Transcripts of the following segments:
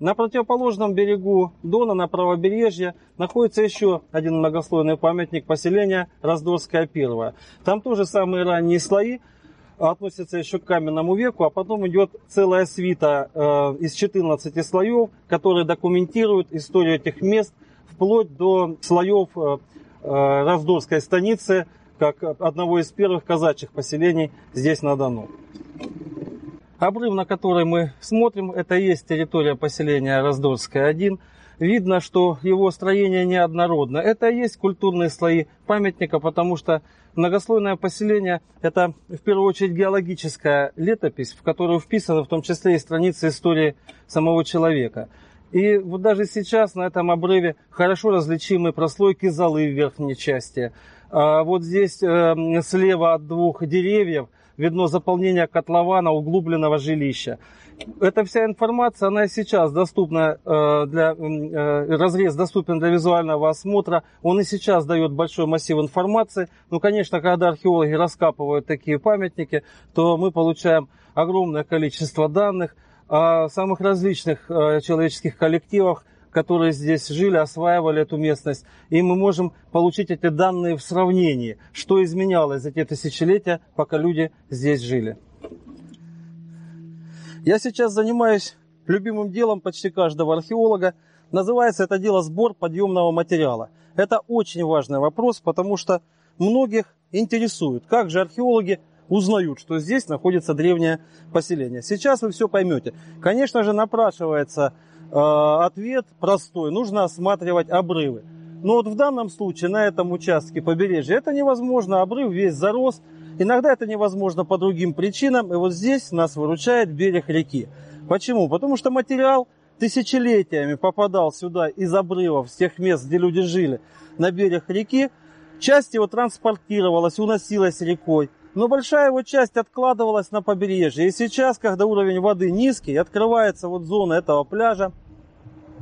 На противоположном берегу Дона, на правобережье, находится еще один многослойный памятник поселения Раздорская первая. Там тоже самые ранние слои относятся еще к каменному веку, а потом идет целая свита э, из 14 слоев, которые документируют историю этих мест вплоть до слоев э, э, Раздорской станицы, как одного из первых казачьих поселений здесь на Дону. Обрыв, на который мы смотрим, это и есть территория поселения Раздорская 1. Видно, что его строение неоднородно. Это и есть культурные слои памятника, потому что многослойное поселение – это в первую очередь геологическая летопись, в которую вписаны в том числе и страницы истории самого человека. И вот даже сейчас на этом обрыве хорошо различимы прослойки золы в верхней части. А вот здесь э, слева от двух деревьев – видно заполнение котлована углубленного жилища. Эта вся информация, она сейчас доступна э, для, э, разрез доступен для визуального осмотра. Он и сейчас дает большой массив информации. Ну, конечно, когда археологи раскапывают такие памятники, то мы получаем огромное количество данных о самых различных э, человеческих коллективах, которые здесь жили, осваивали эту местность. И мы можем получить эти данные в сравнении, что изменялось за те тысячелетия, пока люди здесь жили. Я сейчас занимаюсь любимым делом почти каждого археолога. Называется это дело сбор подъемного материала. Это очень важный вопрос, потому что многих интересует, как же археологи узнают, что здесь находится древнее поселение. Сейчас вы все поймете. Конечно же, напрашивается ответ простой. Нужно осматривать обрывы. Но вот в данном случае на этом участке побережья это невозможно. Обрыв весь зарос. Иногда это невозможно по другим причинам. И вот здесь нас выручает берег реки. Почему? Потому что материал тысячелетиями попадал сюда из обрывов, с тех мест, где люди жили, на берег реки. Часть его транспортировалась, уносилась рекой. Но большая его часть откладывалась на побережье. И сейчас, когда уровень воды низкий, открывается вот зона этого пляжа,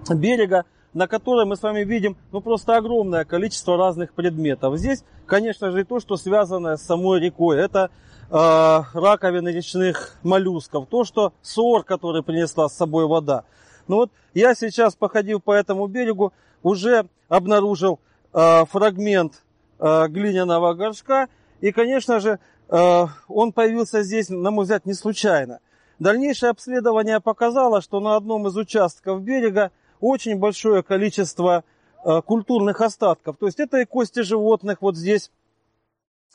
берега, на которой мы с вами видим ну, просто огромное количество разных предметов. Здесь, конечно же, и то, что связано с самой рекой. Это э, раковины речных моллюсков, то, что сор, который принесла с собой вода. Ну вот я сейчас, походив по этому берегу, уже обнаружил э, фрагмент э, глиняного горшка. И, конечно же, э, он появился здесь, на мой взгляд, не случайно. Дальнейшее обследование показало, что на одном из участков берега очень большое количество э, культурных остатков. То есть это и кости животных, вот здесь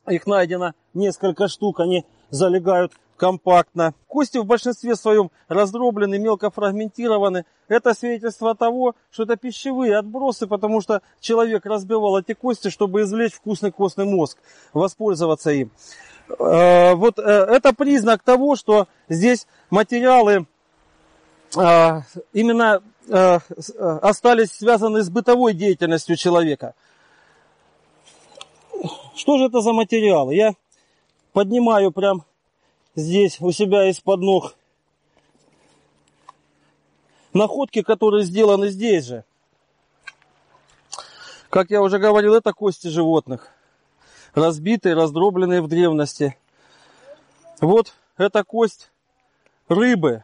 их найдено несколько штук, они залегают компактно. Кости в большинстве своем раздроблены, мелко фрагментированы. Это свидетельство того, что это пищевые отбросы, потому что человек разбивал эти кости, чтобы извлечь вкусный костный мозг, воспользоваться им. Э, вот э, это признак того, что здесь материалы именно Э, э, остались связаны с бытовой деятельностью человека. Что же это за материалы? Я поднимаю прям здесь у себя из-под ног находки, которые сделаны здесь же. Как я уже говорил, это кости животных. Разбитые, раздробленные в древности. Вот эта кость рыбы.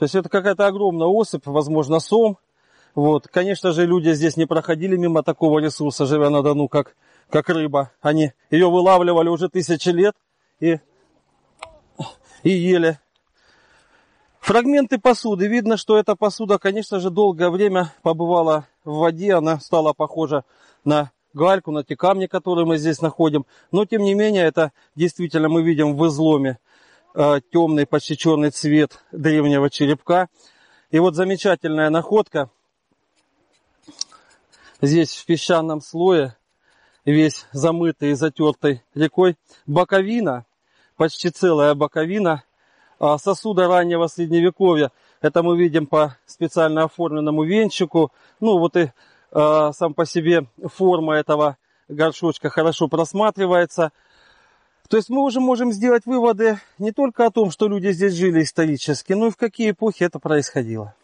То есть это какая-то огромная особь, возможно, сом. Вот. Конечно же, люди здесь не проходили мимо такого ресурса, живя на Дону, как, как рыба. Они ее вылавливали уже тысячи лет и, и ели. Фрагменты посуды. Видно, что эта посуда, конечно же, долгое время побывала в воде. Она стала похожа на гальку, на те камни, которые мы здесь находим. Но, тем не менее, это действительно мы видим в изломе темный, почти черный цвет древнего черепка. И вот замечательная находка. Здесь в песчаном слое, весь замытый и затертый рекой, боковина, почти целая боковина а, сосуда раннего средневековья. Это мы видим по специально оформленному венчику. Ну вот и э, сам по себе форма этого горшочка хорошо просматривается. То есть мы уже можем сделать выводы не только о том, что люди здесь жили исторически, но и в какие эпохи это происходило.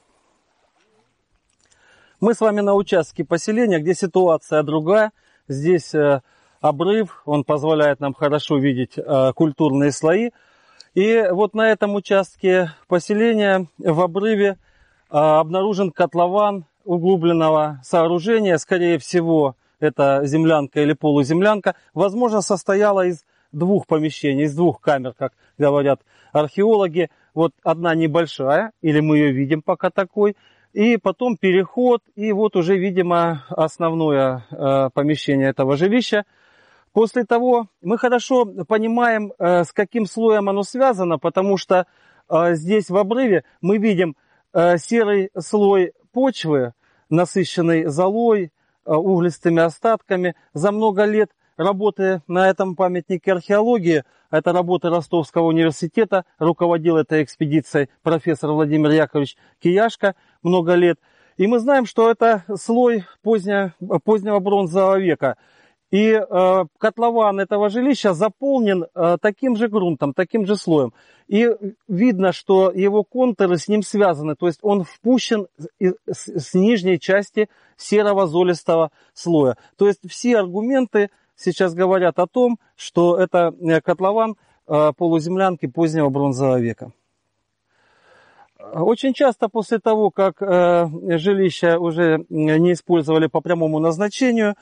Мы с вами на участке поселения, где ситуация другая. Здесь э, обрыв, он позволяет нам хорошо видеть э, культурные слои. И вот на этом участке поселения в обрыве обнаружен котлован углубленного сооружения, скорее всего, это землянка или полуземлянка, возможно, состояла из двух помещений, из двух камер, как говорят археологи. Вот одна небольшая, или мы ее видим пока такой, и потом переход, и вот уже, видимо, основное э, помещение этого жилища. После того мы хорошо понимаем, э, с каким слоем оно связано, потому что э, здесь в обрыве мы видим э, серый слой почвы, насыщенный золой, э, углистыми остатками. За много лет работы на этом памятнике археологии, это работа Ростовского университета, руководил этой экспедицией профессор Владимир Яковлевич Кияшко много лет. И мы знаем, что это слой позднего, позднего бронзового века. И э, котлован этого жилища заполнен э, таким же грунтом, таким же слоем. И видно, что его контуры с ним связаны. То есть он впущен с, с нижней части серого золистого слоя. То есть все аргументы сейчас говорят о том, что это э, котлован э, полуземлянки позднего бронзового века. Очень часто после того, как э, жилища уже не использовали по прямому назначению,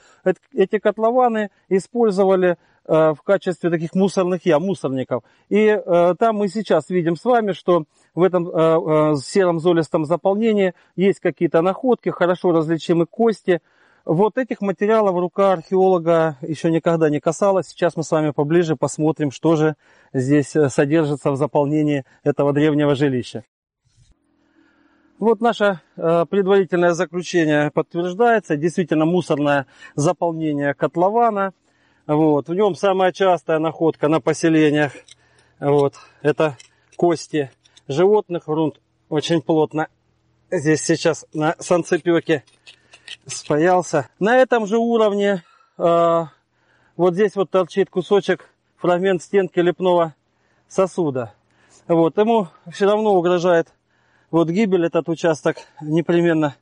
эти котлованы использовали в качестве таких мусорных ям, мусорников. И там мы сейчас видим с вами, что в этом сером золистом заполнении есть какие-то находки, хорошо различимы кости, вот этих материалов рука археолога еще никогда не касалась. Сейчас мы с вами поближе посмотрим, что же здесь э, содержится в заполнении этого древнего жилища. Вот наше э, предварительное заключение подтверждается. Действительно мусорное заполнение котлована. Вот. В нем самая частая находка на поселениях. Вот. Это кости животных. Грунт очень плотно здесь сейчас на санцепеке спаялся. На этом же уровне э, вот здесь вот торчит кусочек, фрагмент стенки лепного сосуда. Вот, ему все равно угрожает вот гибель, этот участок непременно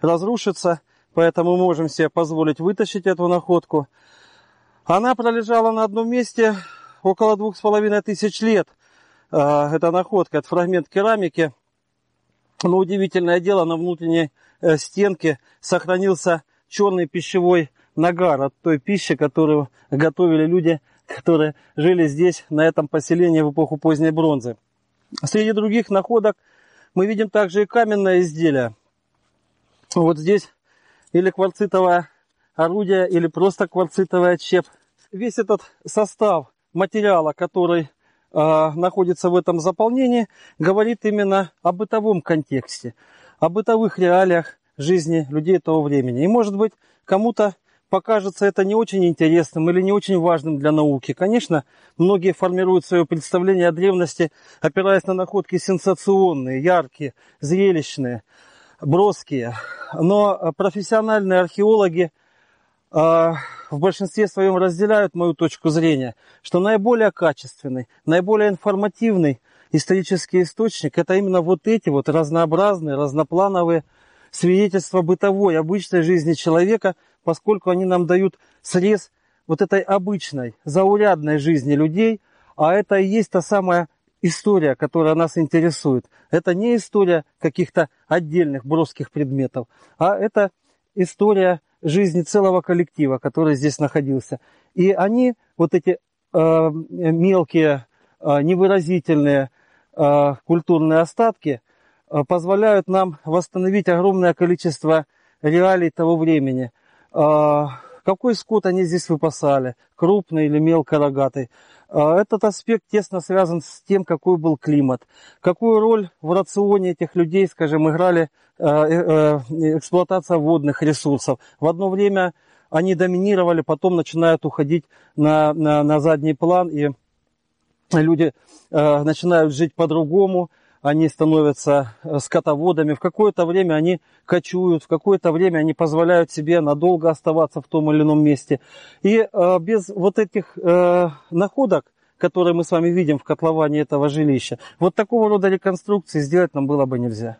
разрушится, поэтому можем себе позволить вытащить эту находку. Она пролежала на одном месте около двух с половиной тысяч лет. Э, эта находка, это фрагмент керамики. Но удивительное дело, на внутренней стенки сохранился черный пищевой нагар от той пищи, которую готовили люди, которые жили здесь, на этом поселении в эпоху поздней бронзы. Среди других находок мы видим также и каменное изделие. Вот здесь или кварцитовое орудие, или просто кварцитовый отщеп. Весь этот состав материала, который э, находится в этом заполнении, говорит именно о бытовом контексте о бытовых реалиях жизни людей того времени. И может быть кому-то покажется это не очень интересным или не очень важным для науки. Конечно, многие формируют свое представление о древности, опираясь на находки сенсационные, яркие, зрелищные, броские. Но профессиональные археологи э, в большинстве своем разделяют мою точку зрения, что наиболее качественный, наиболее информативный исторический источник, это именно вот эти вот разнообразные, разноплановые свидетельства бытовой, обычной жизни человека, поскольку они нам дают срез вот этой обычной, заурядной жизни людей, а это и есть та самая история, которая нас интересует. Это не история каких-то отдельных броских предметов, а это история жизни целого коллектива, который здесь находился. И они, вот эти э, мелкие, э, невыразительные, культурные остатки э, позволяют нам восстановить огромное количество реалий того времени. Э, какой скот они здесь выпасали, крупный или мелкорогатый. Этот аспект тесно связан с тем, какой был климат. Какую роль в рационе этих людей, скажем, играли эксплуатация водных ресурсов. В одно время они доминировали, потом начинают уходить на, на, на задний план и люди э, начинают жить по-другому, они становятся э, скотоводами, в какое-то время они кочуют, в какое-то время они позволяют себе надолго оставаться в том или ином месте. И э, без вот этих находок, которые мы с вами видим в котловании этого жилища, вот такого рода реконструкции сделать нам было бы нельзя.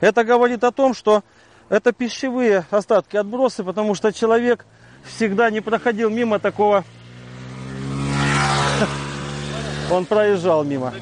Это говорит о том, что Это пищевые остатки, отбросы, потому что человек всегда не проходил мимо такого. Он проезжал мимо.